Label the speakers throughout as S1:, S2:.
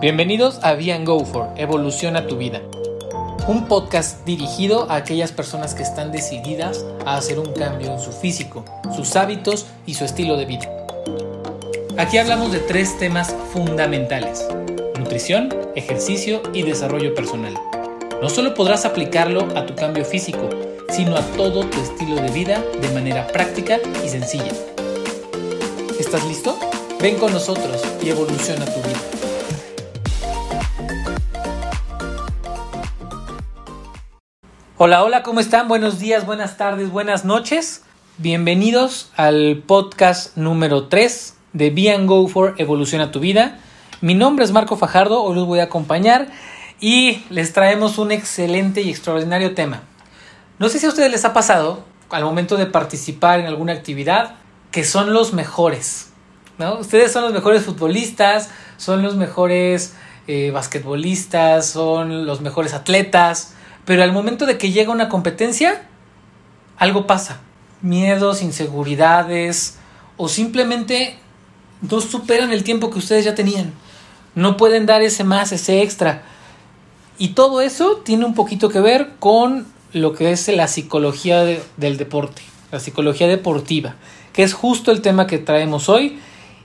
S1: Bienvenidos a Be Go For, Evoluciona tu vida. Un podcast dirigido a aquellas personas que están decididas a hacer un cambio en su físico, sus hábitos y su estilo de vida. Aquí hablamos de tres temas fundamentales. Nutrición, ejercicio y desarrollo personal. No solo podrás aplicarlo a tu cambio físico, sino a todo tu estilo de vida de manera práctica y sencilla. ¿Estás listo? Ven con nosotros y evoluciona tu vida. Hola, hola, ¿cómo están? Buenos días, buenas tardes, buenas noches. Bienvenidos al podcast número 3 de Be and Go for Evoluciona tu vida. Mi nombre es Marco Fajardo, hoy los voy a acompañar y les traemos un excelente y extraordinario tema. No sé si a ustedes les ha pasado al momento de participar en alguna actividad que son los mejores. ¿no? Ustedes son los mejores futbolistas, son los mejores eh, basquetbolistas, son los mejores atletas, pero al momento de que llega una competencia, algo pasa. Miedos, inseguridades o simplemente no superan el tiempo que ustedes ya tenían. No pueden dar ese más, ese extra. Y todo eso tiene un poquito que ver con lo que es la psicología del deporte, la psicología deportiva, que es justo el tema que traemos hoy.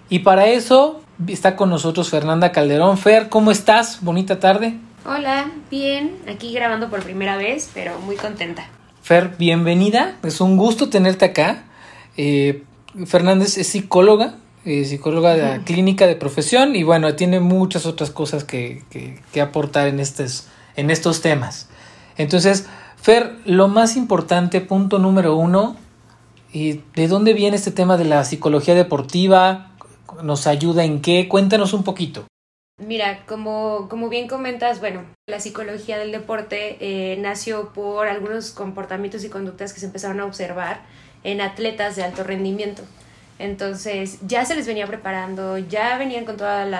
S1: Y para eso está con nosotros Fernanda Calderón. Fer, ¿cómo estás? Bonita tarde.
S2: Hola, bien, aquí grabando por primera vez, pero muy contenta.
S1: Fer, bienvenida, es un gusto tenerte acá. Eh, Fernández es psicóloga, eh, psicóloga de la clínica de profesión y bueno, tiene muchas otras cosas que, que, aportar en, estos, en estos temas. Entonces, Fer, lo más importante, punto número uno, ¿y ¿de dónde viene este tema de la psicología deportiva? ¿Nos ayuda en qué? Cuéntanos un poquito.
S2: Mira, como, como bien comentas, bueno, la psicología del deporte eh, nació por algunos comportamientos y conductas que se empezaron a observar en atletas de alto rendimiento. Entonces ya se les venía preparando, ya venían con todo el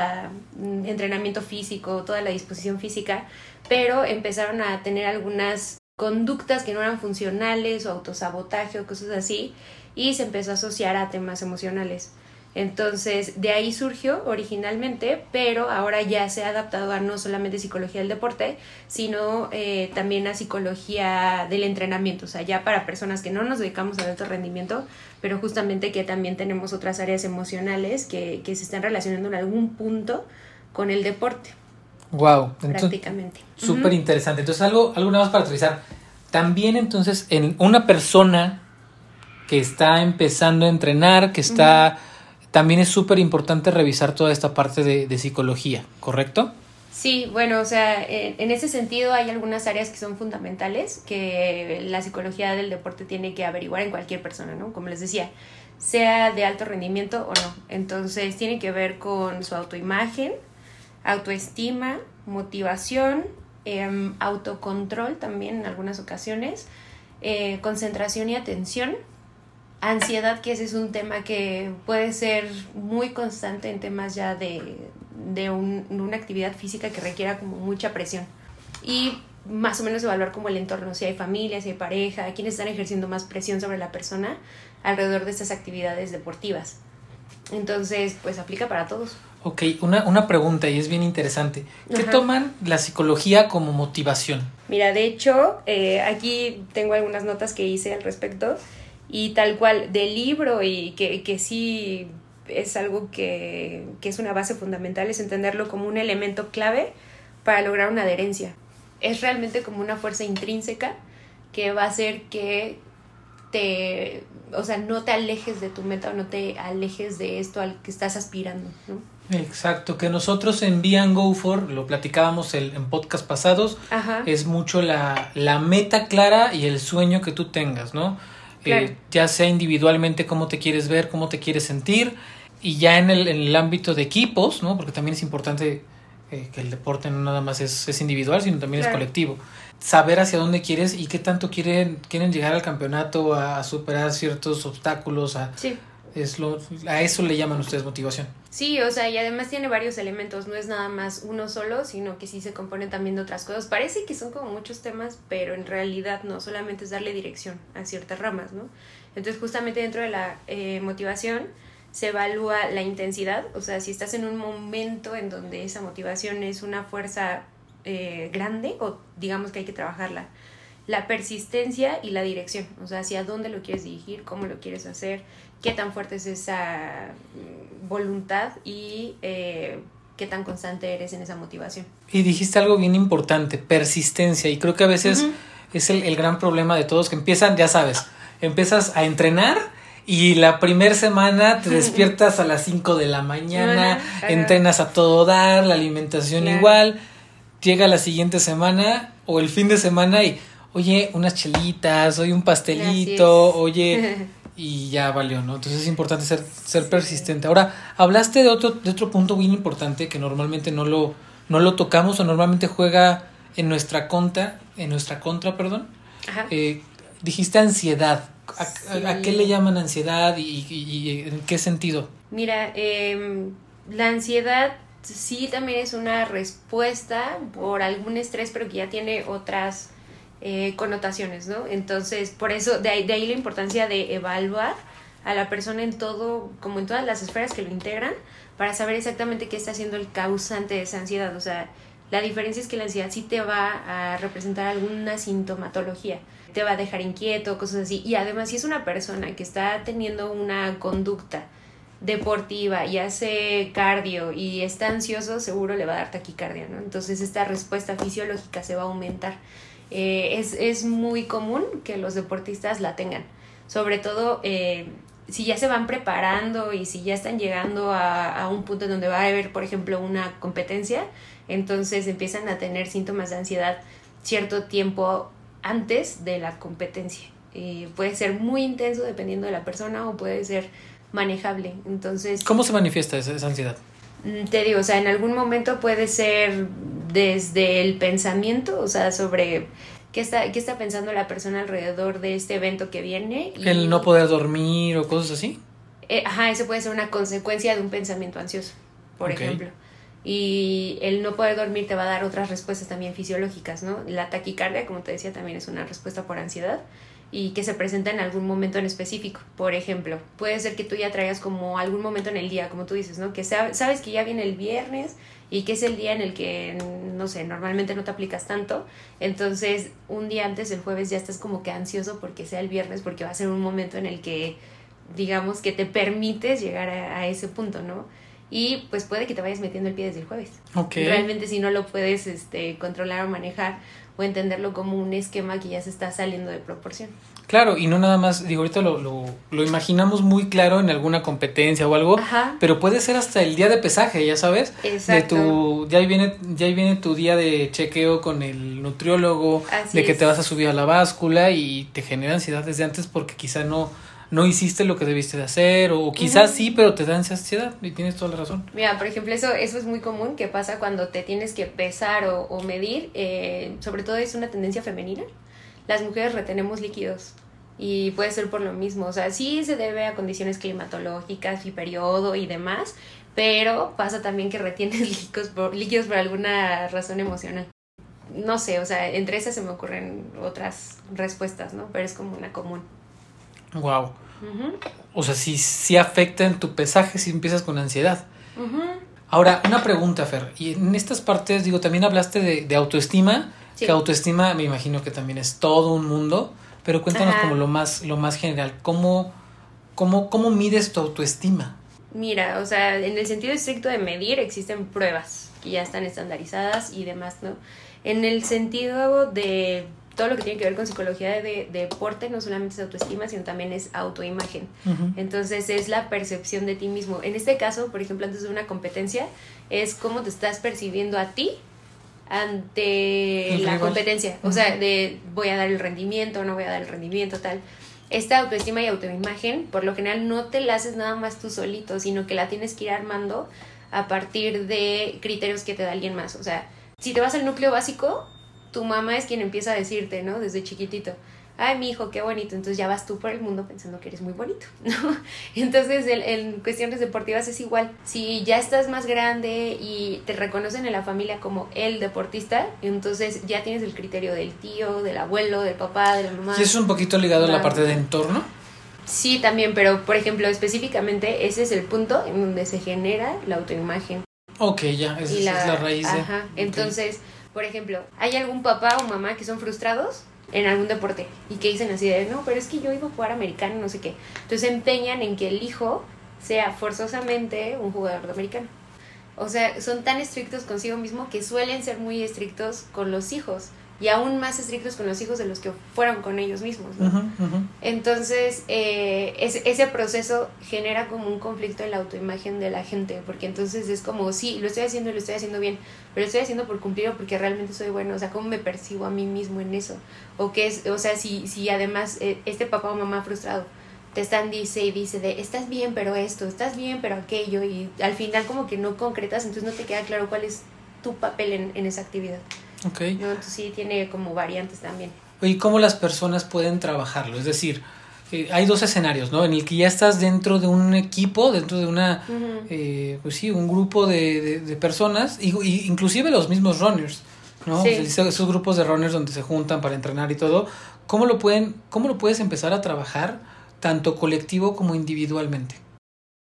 S2: mm, entrenamiento físico, toda la disposición física, pero empezaron a tener algunas conductas que no eran funcionales o autosabotaje o cosas así y se empezó a asociar a temas emocionales. Entonces, de ahí surgió originalmente, pero ahora ya se ha adaptado a no solamente psicología del deporte, sino eh, también a psicología del entrenamiento, o sea, ya para personas que no nos dedicamos al alto rendimiento, pero justamente que también tenemos otras áreas emocionales que, que se están relacionando en algún punto con el deporte.
S1: Wow,
S2: prácticamente.
S1: Súper interesante. Entonces, algo, algo nada más para aterrizar. También entonces, en una persona que está empezando a entrenar, que está también es súper importante revisar toda esta parte de, psicología, ¿correcto?
S2: Sí, bueno, o sea, en, ese sentido hay algunas áreas que son fundamentales que la psicología del deporte tiene que averiguar en cualquier persona, ¿no? Como les decía, sea de alto rendimiento o no. Entonces, tiene que ver con su autoimagen, autoestima, motivación, em, autocontrol también en algunas ocasiones, eh, concentración y atención ansiedad, que ese es un tema que puede ser muy constante en temas ya de, de, una actividad física que requiera como mucha presión. Y más o menos evaluar como el entorno, si hay familia, si hay pareja, quienes están ejerciendo más presión sobre la persona alrededor de estas actividades deportivas. Entonces, pues aplica para todos.
S1: Ok, una, una pregunta y es bien interesante. ¿Qué toman la psicología como motivación?
S2: Mira, de hecho, eh, aquí tengo algunas notas que hice al respecto y tal cual del libro y que, que sí es algo que, que, es una base fundamental, es entenderlo como un elemento clave para lograr una adherencia. Es realmente como una fuerza intrínseca que va a hacer que te, o sea, no te alejes de tu meta o no te alejes de esto al que estás aspirando, ¿no?
S1: Exacto, que nosotros en Be Go For, lo platicábamos el, en podcast pasados, es mucho la, la meta clara y el sueño que tú tengas, ¿no? Eh, ya sea individualmente cómo te quieres ver, cómo te quieres sentir, y ya en el, en el ámbito de equipos, ¿no? Porque también es importante eh, que el deporte no nada más es, es individual, sino también es colectivo. Saber hacia dónde quieres y qué tanto quieren, quieren llegar al campeonato, a, superar ciertos obstáculos, a, es lo, a eso le llaman ustedes motivación.
S2: Sí, o sea, y además tiene varios elementos, no es nada más uno solo, sino que sí se compone también de otras cosas. Parece que son como muchos temas, pero en realidad no, solamente es darle dirección a ciertas ramas, ¿no? Entonces, justamente dentro de la eh, motivación se evalúa la intensidad, o sea, si estás en un momento en donde esa motivación es una fuerza eh, grande o digamos que hay que trabajarla. La persistencia y la dirección, o sea, hacia dónde lo quieres dirigir, cómo lo quieres hacer, qué tan fuerte es esa mm, voluntad y eh, qué tan constante eres en esa motivación.
S1: Y dijiste algo bien importante, persistencia, y creo que a veces es el, el, gran problema de todos que empiezan, ya sabes, empiezas a entrenar y la primera semana te despiertas a las 5 de la mañana, entrenas a todo dar, la alimentación igual, llega la siguiente semana o el fin de semana y, oye, unas chelitas, oye, un pastelito, oye, y ya valió, ¿no? Entonces es importante ser, ser persistente. Ahora, hablaste de otro, de otro punto bien importante que normalmente no lo, no lo tocamos o normalmente juega en nuestra contra, en nuestra contra, perdón. Eh, dijiste ansiedad. ¿A, qué le llaman ansiedad y, en qué sentido?
S2: Mira, eh, la ansiedad sí también es una respuesta por algún estrés, pero que ya tiene otras eh, connotaciones, ¿no? Entonces, por eso, de ahí, de ahí la importancia de evaluar a la persona en todo, como en todas las esferas que lo integran, para saber exactamente qué está haciendo el causante de esa ansiedad. O sea, la diferencia es que la ansiedad sí te va a representar alguna sintomatología, te va a dejar inquieto, cosas así. Y además, si es una persona que está teniendo una conducta deportiva y hace cardio y está ansioso, seguro le va a dar taquicardia, ¿no? Entonces esta respuesta fisiológica se va a aumentar. Eh, es, es, muy común que los deportistas la tengan, sobre todo eh, si ya se van preparando y si ya están llegando a, a, un punto en donde va a haber, por ejemplo, una competencia, entonces empiezan a tener síntomas de ansiedad cierto tiempo antes de la competencia. Eh, puede ser muy intenso dependiendo de la persona o puede ser manejable. Entonces.
S1: ¿Cómo se manifiesta esa, ansiedad?
S2: Mm, te digo, o sea, en algún momento puede ser desde el pensamiento, o sea, sobre qué está, qué está pensando la persona alrededor de este evento que viene.
S1: el no poder dormir o cosas así.
S2: Eh, ajá, eso puede ser una consecuencia de un pensamiento ansioso, por ejemplo. Y el no poder dormir te va a dar otras respuestas también fisiológicas, ¿no? La taquicardia, como te decía, también es una respuesta por ansiedad y que se presenta en algún momento en específico. Por ejemplo, puede ser que tú ya traigas como algún momento en el día, como tú dices, ¿no? Que sabes que ya viene el viernes y que es el día en el que, no sé, normalmente no te aplicas tanto. Entonces, un día antes, el jueves, ya estás como que ansioso porque sea el viernes, porque va a ser un momento en el que, digamos, que te permites llegar a, ese punto, ¿no? Y pues puede que te vayas metiendo el pie desde el jueves. Realmente si no lo puedes este, controlar o manejar, o entenderlo como un esquema que ya se está saliendo de proporción.
S1: Claro, y no nada más, digo, ahorita lo, lo, lo imaginamos muy claro en alguna competencia o algo, pero puede ser hasta el día de pesaje, ya sabes. Exacto. De tu, ya viene, ya viene tu día de chequeo con el nutriólogo, de que te vas a subir a la báscula y te genera ansiedad desde antes porque quizá no, no hiciste lo que debiste de hacer o quizás sí, pero te da ansiedad y tienes toda la razón.
S2: Mira, por ejemplo, eso, eso es muy común que pasa cuando te tienes que pesar o, medir, eh, sobre todo es una tendencia femenina. Las mujeres retenemos líquidos y puede ser por lo mismo, o sea, sí se debe a condiciones climatológicas y periodo y demás, pero pasa también que retienes líquidos por, líquidos por alguna razón emocional. No sé, o sea, entre esas se me ocurren otras respuestas, ¿no? Pero es como una común.
S1: Wow. O sea, sí, sí afecta en tu pesaje si empiezas con ansiedad. Ahora, una pregunta, Fer. Y en estas partes, digo, también hablaste de, autoestima, que autoestima me imagino que también es todo un mundo, pero cuéntanos como lo más, lo más general. ¿Cómo, cómo, ¿Cómo mides tu autoestima?
S2: Mira, o sea, en el sentido estricto de medir existen pruebas que ya están estandarizadas y demás, ¿no? En el sentido de todo lo que tiene que ver con psicología de, deporte no solamente es autoestima, sino también es autoimagen. Entonces es la percepción de ti mismo. En este caso, por ejemplo, antes de una competencia, es cómo te estás percibiendo a ti ante la competencia. O sea, de voy a dar el rendimiento, no voy a dar el rendimiento, tal. Esta autoestima y autoimagen, por lo general, no te la haces nada más tú solito, sino que la tienes que ir armando a partir de criterios que te da alguien más. O sea, si te vas al núcleo básico, tu mamá es quien empieza a decirte, ¿no? Desde chiquitito, ay, mi hijo, qué bonito. Entonces ya vas tú por el mundo pensando que eres muy bonito, ¿no? Entonces, en cuestiones deportivas es igual. Si ya estás más grande y te reconocen en la familia como el deportista, entonces ya tienes el criterio del tío, del abuelo, del papá, de la mamá.
S1: ¿Y eso es un poquito ligado a la parte de entorno?
S2: Sí, también, pero por ejemplo, específicamente ese es el punto en donde se genera la autoimagen.
S1: Ok, ya, esa es la raíz de...
S2: Ajá, entonces, por ejemplo, ¿hay algún papá o mamá que son frustrados? en algún deporte y que dicen así de, no, pero es que yo iba a jugar americano, no sé qué. Entonces empeñan en que el hijo sea forzosamente un jugador de americano. O sea, son tan estrictos consigo mismo que suelen ser muy estrictos con los hijos y aún más estrictos con los hijos de los que fueron con ellos mismos. Entonces, eh, ese proceso genera como un conflicto en la autoimagen de la gente, porque entonces es como, sí, lo estoy haciendo y lo estoy haciendo bien, pero lo estoy haciendo por cumplir o porque realmente soy bueno, o sea, ¿cómo me percibo a mí mismo en eso? O que es, o sea, si, si además eh, este papá o mamá frustrado te están dice y dice de estás bien pero esto, estás bien pero aquello y al final como que no concretas, entonces no te queda claro cuál es tu papel en, en esa actividad.
S1: Ok.
S2: ¿no? Entonces sí tiene como variantes también.
S1: ¿Y cómo las personas pueden trabajarlo? Es decir, eh, hay dos escenarios, ¿no? En el que ya estás dentro de un equipo, dentro de una, eh, pues sí, un grupo de, de, personas, y, inclusive los mismos runners, ¿no? esos grupos de runners donde se juntan para entrenar y todo, ¿cómo lo, pueden, cómo lo puedes empezar a trabajar tanto colectivo como individualmente?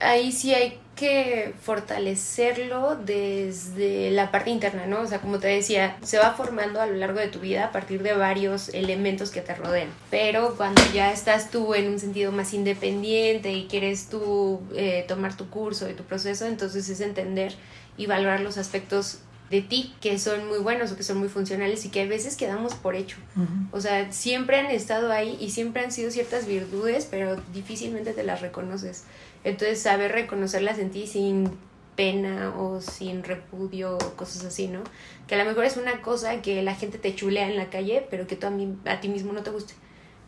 S2: ahí sí hay que fortalecerlo desde la parte interna, ¿no? O sea, como te decía, se va formando a lo largo de tu vida a partir de varios elementos que te rodean. Pero cuando ya estás tú en un sentido más independiente y quieres tú eh, tomar tu curso y tu proceso, entonces es entender y valorar los aspectos de ti que son muy buenos o que son muy funcionales y que a veces quedamos por hecho. O sea, siempre han estado ahí y siempre han sido ciertas virtudes, pero difícilmente te las reconoces. Entonces, saber reconocerlas en ti sin pena o sin repudio o cosas así, ¿no? Que a lo mejor es una cosa que la gente te chulea en la calle, pero que tú a, mí, a ti mismo no te guste.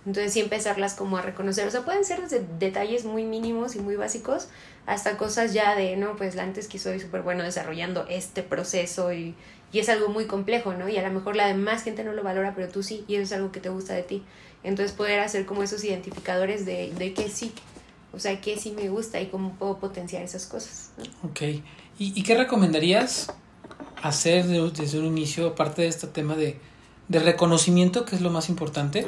S2: Entonces sí empezarlas como a reconocer. O sea, pueden ser desde detalles muy mínimos y muy básicos hasta cosas ya de, no, pues antes que soy súper bueno desarrollando este proceso y, y es algo muy complejo, ¿no? Y a lo mejor la demás gente no lo valora, pero tú sí, y eso es algo que te gusta de ti. Entonces poder hacer como esos identificadores de, de que sí, o sea, que sí me gusta y cómo puedo potenciar esas cosas. ¿no?
S1: Ok. ¿Y, ¿Y qué recomendarías hacer desde un inicio, aparte de este tema de de reconocimiento, que es lo más importante.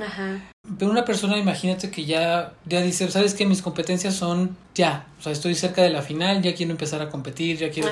S1: Pero una persona, imagínate que ya, ya dice, ¿sabes qué? Mis competencias son ya, o sea, estoy cerca de la final, ya quiero empezar a competir, ya quiero...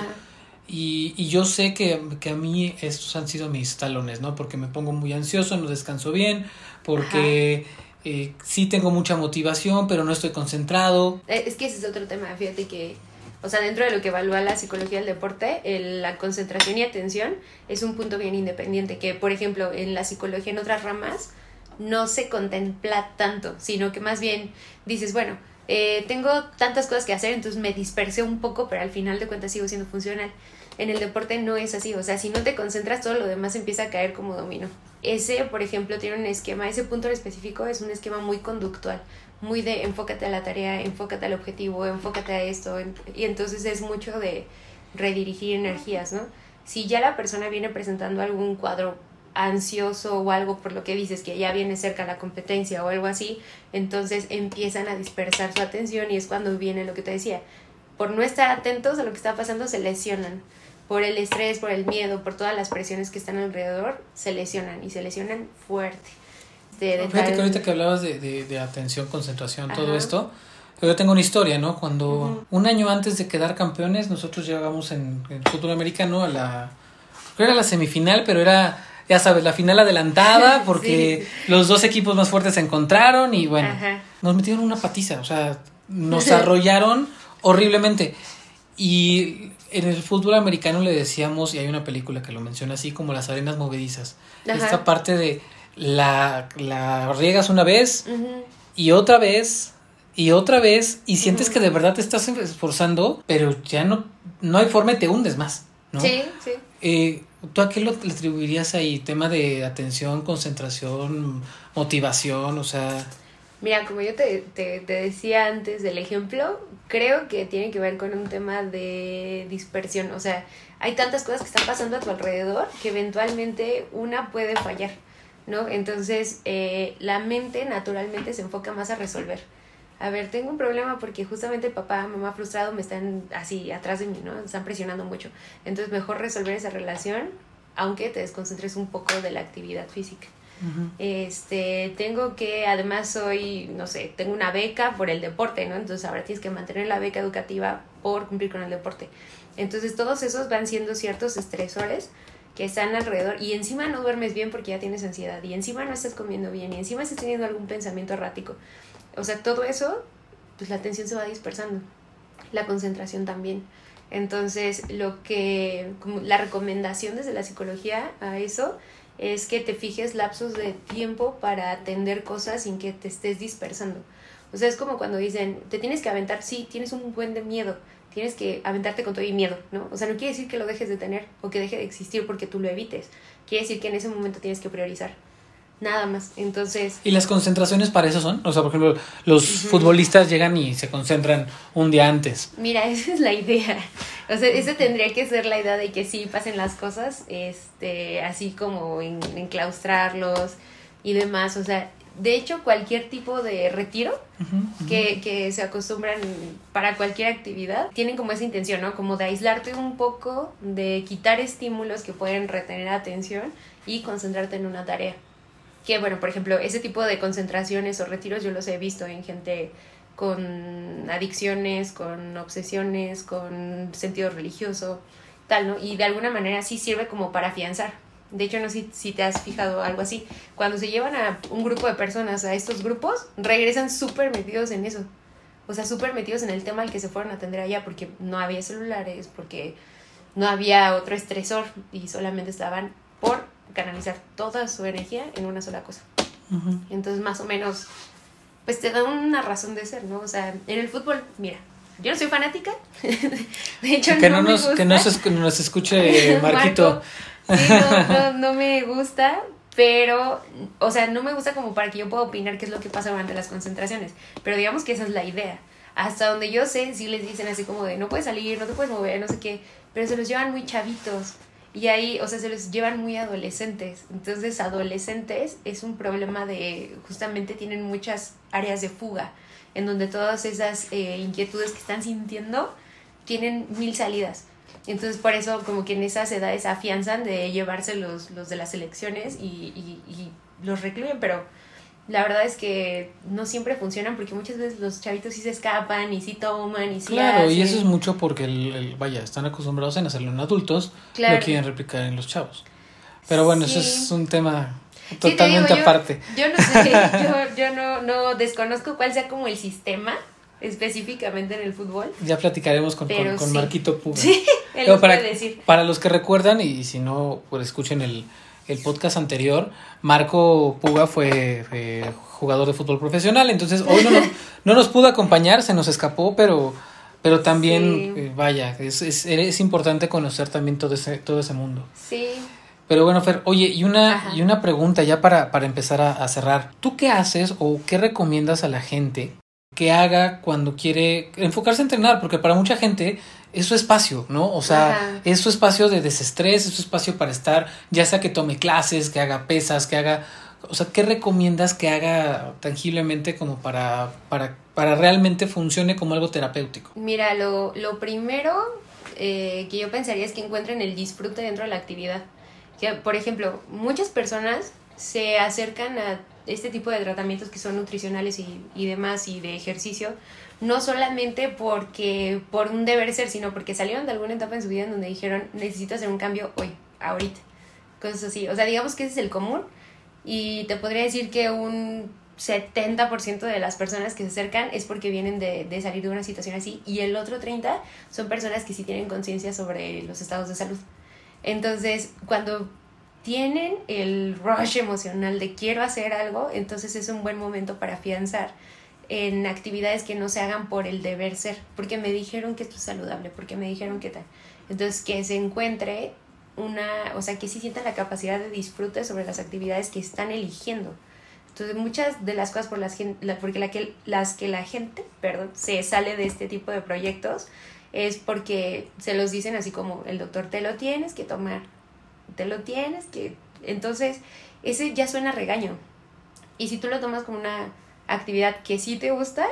S1: Y, y, yo sé que, que, a mí estos han sido mis talones, ¿no? Porque me pongo muy ansioso, no descanso bien, porque eh, sí tengo mucha motivación, pero no estoy concentrado.
S2: Eh, es que ese es otro tema, fíjate que o sea, dentro de lo que evalúa la psicología del deporte, la concentración y atención es un punto bien independiente, que por ejemplo en la psicología en otras ramas no se contempla tanto, sino que más bien dices, bueno, eh, tengo tantas cosas que hacer, entonces me dispersé un poco, pero al final de cuentas sigo siendo funcional. En el deporte no es así, o sea, si no te concentras, todo lo demás empieza a caer como dominó. Ese, por ejemplo, tiene un esquema, ese punto en específico es un esquema muy conductual muy de enfócate a la tarea, enfócate al objetivo, enfócate a esto. Y entonces es mucho de redirigir energías, ¿no? Si ya la persona viene presentando algún cuadro ansioso o algo por lo que dices que ya viene cerca la competencia o algo así, entonces empiezan a dispersar su atención y es cuando viene lo que te decía. Por no estar atentos a lo que está pasando se lesionan. Por el estrés, por el miedo, por todas las presiones que están alrededor, se lesionan y se lesionan fuerte.
S1: Fíjate que ahorita que hablabas de, de, atención, concentración, todo esto, yo tengo una historia, ¿no? Cuando un año antes de quedar campeones, nosotros llegamos en el fútbol americano a la, creo era la semifinal, pero era, ya sabes, la final adelantada porque los dos equipos más fuertes se encontraron y bueno, nos metieron una patiza, o sea, nos arrollaron horriblemente. Y en el fútbol americano le decíamos, y hay una película que lo menciona así, como las arenas movedizas. Esta parte de la, la riegas una vez y otra vez y otra vez y sientes que de verdad te estás esforzando, pero ya no, no hay forma y te hundes más, ¿no?
S2: Sí, sí.
S1: Eh, ¿Tú a qué lo, le atribuirías ahí? Tema de atención, concentración, motivación, o sea...
S2: Mira, como yo te, te, te, decía antes del ejemplo, creo que tiene que ver con un tema de dispersión. O sea, hay tantas cosas que están pasando a tu alrededor que eventualmente una puede fallar. ¿no? Entonces, eh, la mente naturalmente se enfoca más a resolver. A ver, tengo un problema porque justamente papá, mamá frustrado me están así atrás de mí, ¿no? están presionando mucho. Entonces, mejor resolver esa relación, aunque te desconcentres un poco de la actividad física. Este, tengo que, además soy, no sé, tengo una beca por el deporte, ¿no? Entonces ahora tienes que mantener la beca educativa por cumplir con el deporte. Entonces todos esos van siendo ciertos estresores que están alrededor y encima no duermes bien porque ya tienes ansiedad y encima no estás comiendo bien y encima estás teniendo algún pensamiento errático. O sea, todo eso, pues la atención se va dispersando, la concentración también. Entonces, lo que, como la recomendación desde la psicología a eso es que te fijes lapsos de tiempo para atender cosas sin que te estés dispersando. O sea, es como cuando dicen, te tienes que aventar, sí, tienes un buen de miedo, tienes que aventarte con todo y miedo, ¿no? O sea, no quiere decir que lo dejes de tener o que deje de existir porque tú lo evites. Quiere decir que en ese momento tienes que priorizar. Nada más. Entonces.
S1: ¿Y las concentraciones para eso son? O sea, por ejemplo, los futbolistas llegan y se concentran un día antes.
S2: Mira, esa es la idea. O sea, esa tendría que ser la idea de que sí pasen las cosas, este, así como en, enclaustrarlos y demás. O sea, de hecho, cualquier tipo de retiro Que, que, se acostumbran para cualquier actividad, tienen como esa intención, ¿no? Como de aislarte un poco, de quitar estímulos que pueden retener atención y concentrarte en una tarea. Que, bueno, por ejemplo, ese tipo de concentraciones o retiros yo los he visto en gente con adicciones, con obsesiones, con sentido religioso, tal, ¿no? Y de alguna manera sí sirve como para afianzar de hecho, no sé si, te has fijado algo así. Cuando se llevan a un grupo de personas a estos grupos, regresan súper metidos en eso. O sea, súper metidos en el tema al que se fueron a atender allá porque no había celulares, porque no había otro estresor y solamente estaban por canalizar toda su energía en una sola cosa. Entonces, más o menos, pues te da una razón de ser, ¿no? O sea, en el fútbol, mira, yo no soy fanática. de hecho,
S1: que no, nos, Que nos, escuche Marquito.
S2: no, no, me gusta, pero, o sea, no me gusta como para que yo pueda opinar qué es lo que pasa durante las concentraciones, pero digamos que esa es la idea. Hasta donde yo sé, sí les dicen así como de no puedes salir, no te puedes mover, no sé qué, pero se los llevan muy chavitos y ahí, o sea, se los llevan muy adolescentes. Entonces, adolescentes es un problema de, justamente tienen muchas áreas de fuga, en donde todas esas eh, inquietudes que están sintiendo tienen mil salidas. Entonces por eso como que en esas edades afianzan de llevarse los, los de las elecciones y, y, los recluyen, pero la verdad es que no siempre funcionan porque muchas veces los chavitos sí se escapan y sí toman y sí
S1: Claro, y eso es mucho porque, el, vaya, están acostumbrados en hacerlo en adultos, lo quieren replicar en los chavos. Pero bueno, eso es un tema totalmente aparte.
S2: Yo, no sé, yo, yo no, no desconozco cuál sea como el sistema específicamente en el fútbol.
S1: Ya platicaremos con, con, Marquito Puga.
S2: Sí, él
S1: para,
S2: puede decir.
S1: para los que recuerdan, y si no, pues escuchen el, el podcast anterior, Marco Puga fue jugador de fútbol profesional, entonces hoy no nos, no nos pudo acompañar, se nos escapó, pero, pero también, eh, vaya, es, es, es, importante conocer también todo ese, todo ese mundo.
S2: Sí.
S1: Pero bueno, Fer, oye, y una, y una pregunta ya para, para empezar a, a cerrar. ¿Tú qué haces o qué recomiendas a la gente que haga cuando quiere enfocarse a entrenar, porque para mucha gente es su espacio, ¿no? O sea, es su espacio de desestrés, es su espacio para estar, ya sea que tome clases, que haga pesas, que haga, o sea, ¿qué recomiendas que haga tangiblemente como para, para, para realmente funcione como algo terapéutico?
S2: Mira, lo, lo primero eh, que yo pensaría es que encuentren el disfrute dentro de la actividad. Que, por ejemplo, muchas personas se acercan a este tipo de tratamientos que son nutricionales y, y demás y de ejercicio, no solamente porque por un deber ser, sino porque salieron de alguna etapa en su vida en donde dijeron necesito hacer un cambio hoy, ahorita, cosas así. O sea, digamos que ese es el común y te podría decir que un 70% de las personas que se acercan es porque vienen de, de, salir de una situación así y el otro 30% son personas que sí tienen conciencia sobre los estados de salud. Entonces, cuando tienen el rush emocional de quiero hacer algo, entonces es un buen momento para afianzar en actividades que no se hagan por el deber ser, porque me dijeron que esto es saludable, porque me dijeron que tal. Entonces, que se encuentre una, o sea, que sí sientan la capacidad de disfrute sobre las actividades que están eligiendo. Entonces, muchas de las cosas por las, porque la que, las que la gente, perdón, se sale de este tipo de proyectos es porque se los dicen así como el doctor te lo tienes que tomar te lo tienes, que entonces ese ya suena regaño. Y si tú lo tomas como una actividad que sí te gusta,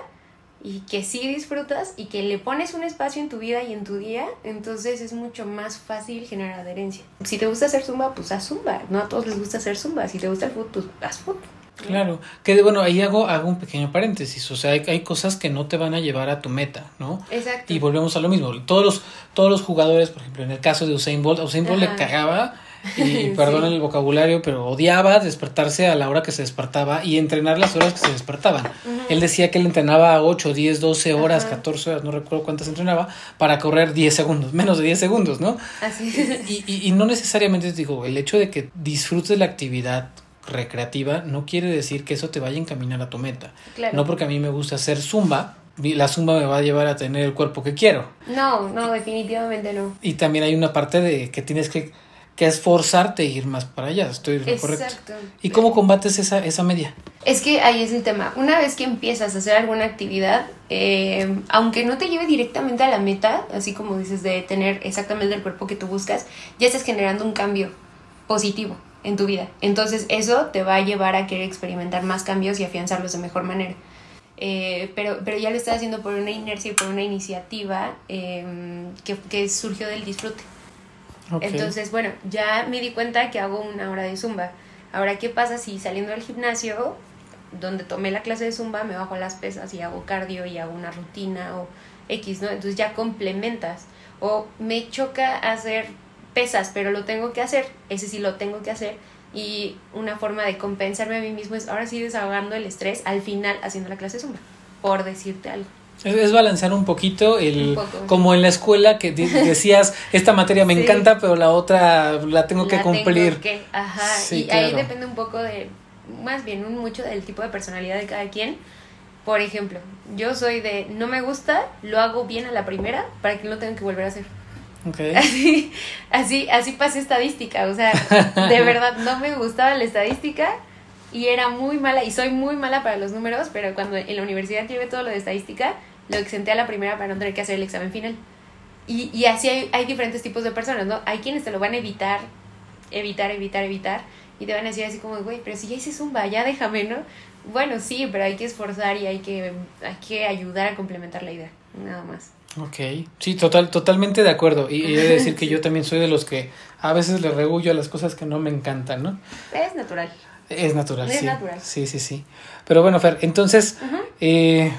S2: y que sí disfrutas y que le pones un espacio en tu vida y en tu día, entonces es mucho más fácil generar adherencia. Si te gusta hacer zumba, pues haz zumba. No a todos les gusta hacer zumba. Si te gusta el fútbol, pues haz fútbol.
S1: Claro, que bueno, ahí hago, hago un pequeño paréntesis, o sea, hay, hay, cosas que no te van a llevar a tu meta, ¿no?
S2: Exacto.
S1: Y volvemos a lo mismo, todos los, todos los jugadores, por ejemplo, en el caso de Usain Bolt, a Usain Bolt le cagaba, y perdón el vocabulario, pero odiaba despertarse a la hora que se despertaba y entrenar las horas que se despertaban. Él decía que él entrenaba 8, 10, 12 horas, 14 horas, no recuerdo cuántas entrenaba, para correr 10 segundos, menos de 10 segundos, ¿no?
S2: Así
S1: y, y, y no necesariamente, digo, el hecho de que disfrutes la actividad recreativa no quiere decir que eso te vaya a encaminar a tu meta.
S2: Claro.
S1: No porque a mí me gusta hacer zumba, la zumba me va a llevar a tener el cuerpo que quiero.
S2: No, no, definitivamente no.
S1: Y también hay una parte de que tienes que, que esforzarte a ir más para allá, estoy
S2: Exacto.
S1: correcto. ¿Y cómo combates esa, esa media?
S2: Es que ahí es el tema. Una vez que empiezas a hacer alguna actividad, eh, aunque no te lleve directamente a la meta, así como dices de tener exactamente el cuerpo que tú buscas, ya estás generando un cambio positivo en tu vida. Entonces eso te va a llevar a querer experimentar más cambios y afianzarlos de mejor manera. Eh, pero, pero ya lo estás haciendo por una inercia y por una iniciativa eh, que, que, surgió del disfrute. Entonces, bueno, ya me di cuenta que hago una hora de zumba. Ahora, ¿qué pasa si saliendo del gimnasio, donde tomé la clase de zumba, me bajo las pesas y hago cardio y hago una rutina o X, ¿no? Entonces ya complementas. O me choca hacer pesas, pero lo tengo que hacer, ese sí lo tengo que hacer. Y una forma de compensarme a mí mismo es ahora sí desahogando el estrés al final haciendo la clase de zumba, por decirte algo.
S1: Es, es balancear un poquito el un poco. como en la escuela que decías esta materia me sí. encanta pero la otra la tengo que
S2: la
S1: cumplir.
S2: Tengo que, ajá, sí, y claro. ahí depende un poco de más bien mucho del tipo de personalidad de cada quien. Por ejemplo, yo soy de no me gusta, lo hago bien a la primera para que no tenga que volver a hacer.
S1: Okay.
S2: Así, así, así pasé estadística, o sea, de verdad no me gustaba la estadística y era muy mala, y soy muy mala para los números, pero cuando en la universidad llevé todo lo de estadística, lo exenté a la primera para no tener que hacer el examen final. Y, y así hay, hay diferentes tipos de personas, ¿no? Hay quienes te lo van a evitar, evitar, evitar, evitar, y te van a decir así como, güey, pero si ya hice zumba, ya déjame, ¿no? Bueno, sí, pero hay que esforzar y hay que, hay que ayudar a complementar la idea, nada más.
S1: Ok, sí, total, totalmente de acuerdo. Y, y he de decir que yo también soy de los que a veces le regullo a las cosas que no me encantan, ¿no?
S2: Es natural.
S1: Es natural,
S2: es
S1: sí.
S2: natural.
S1: Sí, sí, sí. Pero bueno, Fer, entonces, uh -huh. eh,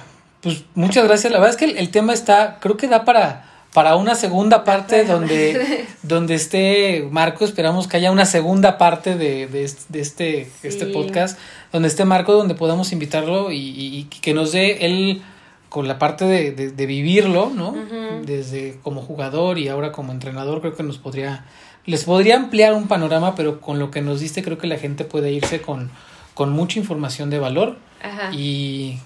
S1: pues muchas gracias. La verdad es que el, el, tema está, creo que da para, para una segunda parte donde, donde esté Marco. Esperamos que haya una segunda parte de, de, de este, sí. este podcast, donde esté Marco, donde podamos invitarlo y, y, y que nos dé él con la parte de, de, de vivirlo, ¿no? Uh -huh. Desde como jugador y ahora como entrenador, creo que nos podría, les podría ampliar un panorama, pero con lo que nos diste, creo que la gente puede irse con, con mucha información de valor.
S2: Ajá.
S1: Y,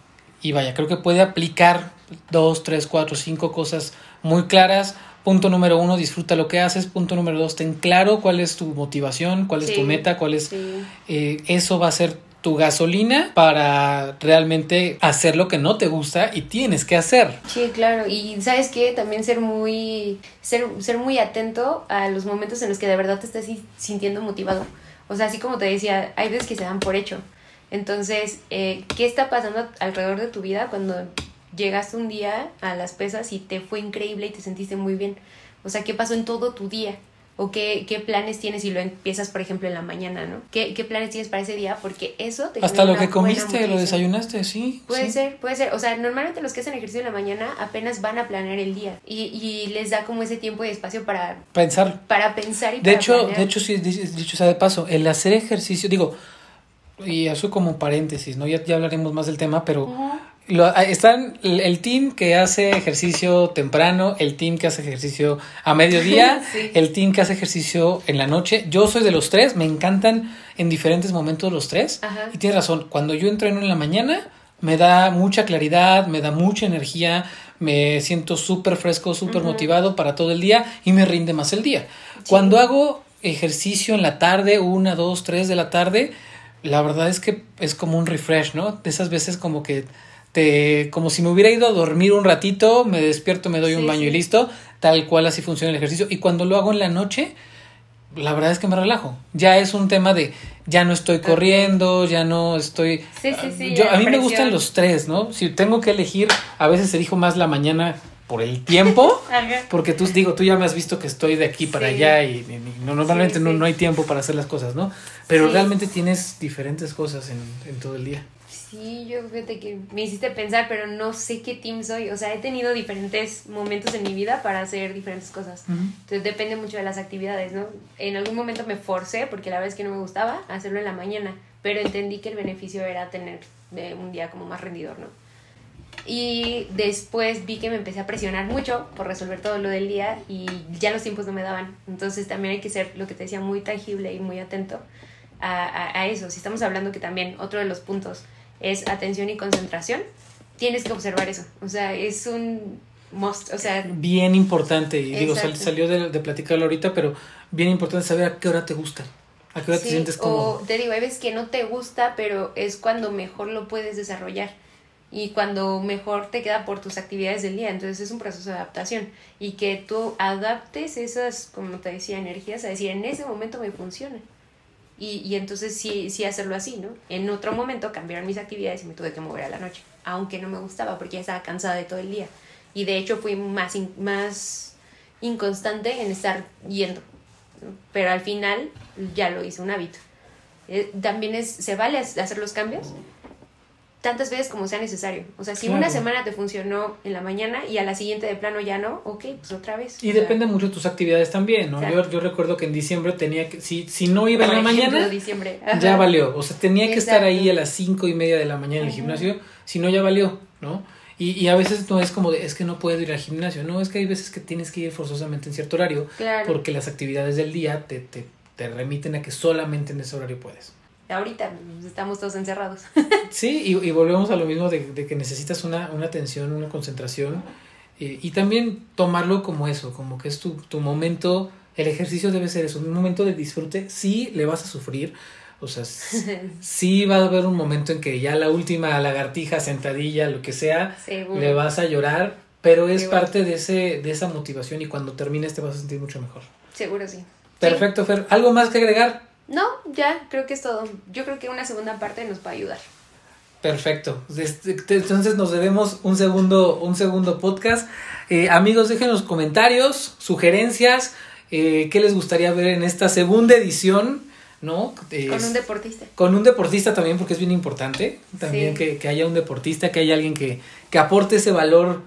S1: y vaya, creo que puede aplicar dos, tres, cuatro, cinco cosas muy claras. Punto número uno, disfruta lo que haces. Punto número dos, ten claro cuál es tu motivación, cuál es tu meta, cuál es...
S2: sí.
S1: eh, eso va a ser tu gasolina para realmente hacer lo que no te gusta y tienes que hacer.
S2: Sí, claro. Y sabes qué, también ser muy, ser, ser muy atento a los momentos en los que de verdad te estás sintiendo motivado. O sea, así como te decía, hay veces que se dan por hecho. Entonces, eh, ¿qué está pasando alrededor de tu vida cuando llegaste un día a las pesas y te fue increíble y te sentiste muy bien? O sea, ¿qué pasó en todo tu día? o qué, qué planes tienes si lo empiezas, por ejemplo, en la mañana, ¿no? ¿Qué, qué planes tienes para ese día? Porque eso te
S1: Hasta lo que comiste, lo desayunaste, sí.
S2: Puede
S1: sí.
S2: ser, puede ser. O sea, normalmente los que hacen ejercicio en la mañana apenas van a planear el día y, y les da como ese tiempo y espacio para
S1: pensar.
S2: Para pensar y
S1: de
S2: para
S1: hecho,
S2: planear.
S1: De hecho, sí, dicho sea de paso, el hacer ejercicio, digo, y eso como paréntesis, ¿no? Ya, ya hablaremos más del tema, pero... Uh -huh. Lo, están el, el, team que hace ejercicio temprano, el team que hace ejercicio a mediodía,
S2: sí.
S1: el team que hace ejercicio en la noche. Yo soy de los tres, me encantan en diferentes momentos los tres.
S2: Ajá.
S1: Y tienes razón, cuando yo entreno en la mañana, me da mucha claridad, me da mucha energía, me siento súper fresco, súper uh -huh. motivado para todo el día y me rinde más el día. Sí. Cuando hago ejercicio en la tarde, una, dos, tres de la tarde, la verdad es que es como un refresh, ¿no? De esas veces como que te, como si me hubiera ido a dormir un ratito, me despierto, me doy sí, un baño sí. y listo, tal cual así funciona el ejercicio. Y cuando lo hago en la noche, la verdad es que me relajo. Ya es un tema de ya no estoy corriendo, ya no estoy.
S2: Sí, sí, sí.
S1: Yo, a mí me gustan los tres, ¿no? Si tengo que elegir, a veces elijo más la mañana por el tiempo. Porque tú, digo, tú ya me has visto que estoy de aquí para
S2: Sí.
S1: allá y, y- no, normalmente
S2: Sí,
S1: no,
S2: sí.
S1: no hay tiempo para hacer las cosas, ¿no? Pero realmente tienes diferentes cosas en, en todo el día.
S2: Sí, yo fíjate que me hiciste pensar, pero no sé qué team soy. O sea, he tenido diferentes momentos en mi vida para hacer diferentes cosas. Entonces depende mucho de las actividades, ¿no? En algún momento me forcé, porque la verdad es que no me gustaba, hacerlo en la mañana, pero entendí que el beneficio era tener eh, un día como más rendidor, ¿no? Y después vi que me empecé a presionar mucho por resolver todo lo del día y ya los tiempos no me daban. Entonces también hay que ser, lo que te decía, muy tangible y muy atento a, a- a eso. Si estamos hablando que también otro de los puntos es atención y concentración, tienes que observar eso. O sea, es un must. O sea,
S1: Bien importante, y digo, sal- salió de, de platicarlo ahorita, pero bien importante saber a qué hora te gusta, a qué hora te
S2: Sí,
S1: sientes
S2: o
S1: cómodo.
S2: te digo, hay veces que no te gusta, pero es cuando mejor lo puedes desarrollar y cuando mejor te queda por tus actividades del día. Entonces es un proceso de adaptación y que tú adaptes esas, como te decía, energías a decir, en ese momento me funciona. Y, y entonces sí, sí hacerlo así, ¿no? En otro momento cambiaron mis actividades y me tuve que mover a la noche, aunque no me gustaba porque ya estaba cansada de todo el día. Y de hecho fui más, in- más inconstante en estar yendo. Pero al final ya lo hice un hábito. Eh, también es, se vale hacer los cambios tantas veces como sea necesario. O sea, si
S1: Claro.
S2: una semana te funcionó en la mañana y a la siguiente de plano ya no, ok, pues otra vez.
S1: Y
S2: O sea,
S1: depende mucho de tus actividades también, ¿no? Yo, yo recuerdo que en diciembre tenía que, si, si no iba en la
S2: ejemplo,
S1: mañana,
S2: diciembre.
S1: ya valió. O sea, tenía que estar ahí a las cinco y media de la mañana en el gimnasio, si no ya valió, ¿no? Y, y a veces no es como de, es que no puedo ir al gimnasio, no, es que hay veces que tienes que ir forzosamente en cierto horario,
S2: Claro.
S1: porque las actividades del día te, te, te remiten a que solamente en ese horario puedes.
S2: Ahorita pues, estamos todos encerrados.
S1: Sí, y, y volvemos a lo mismo de, de que necesitas una, una atención, una concentración eh, y también tomarlo como eso, como que es tu, tu momento, el ejercicio debe ser eso, un momento de disfrute, sí le vas a sufrir, o sea, sí va a haber un momento en que ya la última lagartija, sentadilla, lo que sea,
S2: Seguro.
S1: le vas a llorar, pero es
S2: Seguro.
S1: parte de, ese, de esa motivación y cuando termines te vas a sentir mucho mejor.
S2: Seguro sí.
S1: Perfecto, Fer. ¿Algo más que agregar?
S2: No, ya, creo que es todo. Yo creo que una segunda parte nos va a ayudar.
S1: Perfecto. Este, te- Entonces nos debemos un segundo, un segundo podcast. Eh, amigos, déjenos comentarios, sugerencias, eh, qué les gustaría ver en esta segunda edición, ¿no? Eh,
S2: Con un deportista.
S1: con un deportista también, porque es bien importante. También
S2: Sí.
S1: que, que haya un deportista, que haya alguien que, que aporte ese valor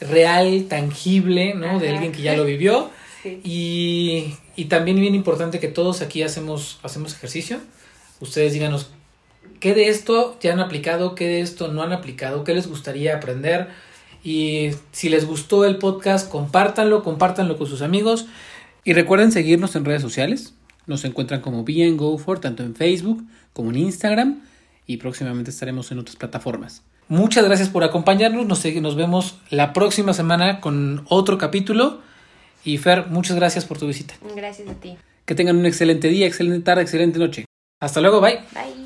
S1: real, tangible, ¿no? De alguien que ya lo vivió. Y, y también bien importante que todos aquí hacemos, hacemos ejercicio. Ustedes díganos qué de esto ya han aplicado, qué de esto no han aplicado, qué les gustaría aprender. Y si les gustó el podcast, compártanlo, compártanlo con sus amigos. Y recuerden seguirnos en redes sociales. Nos encuentran como Be Go For, tanto en Facebook como en Instagram. Y próximamente estaremos en otras plataformas. Muchas gracias por acompañarnos. Nos, nos vemos la próxima semana con otro capítulo. Y Fer, muchas gracias por tu visita.
S2: Gracias a ti.
S1: Que tengan un excelente día, excelente tarde, excelente noche. Hasta luego, bye.
S2: Bye.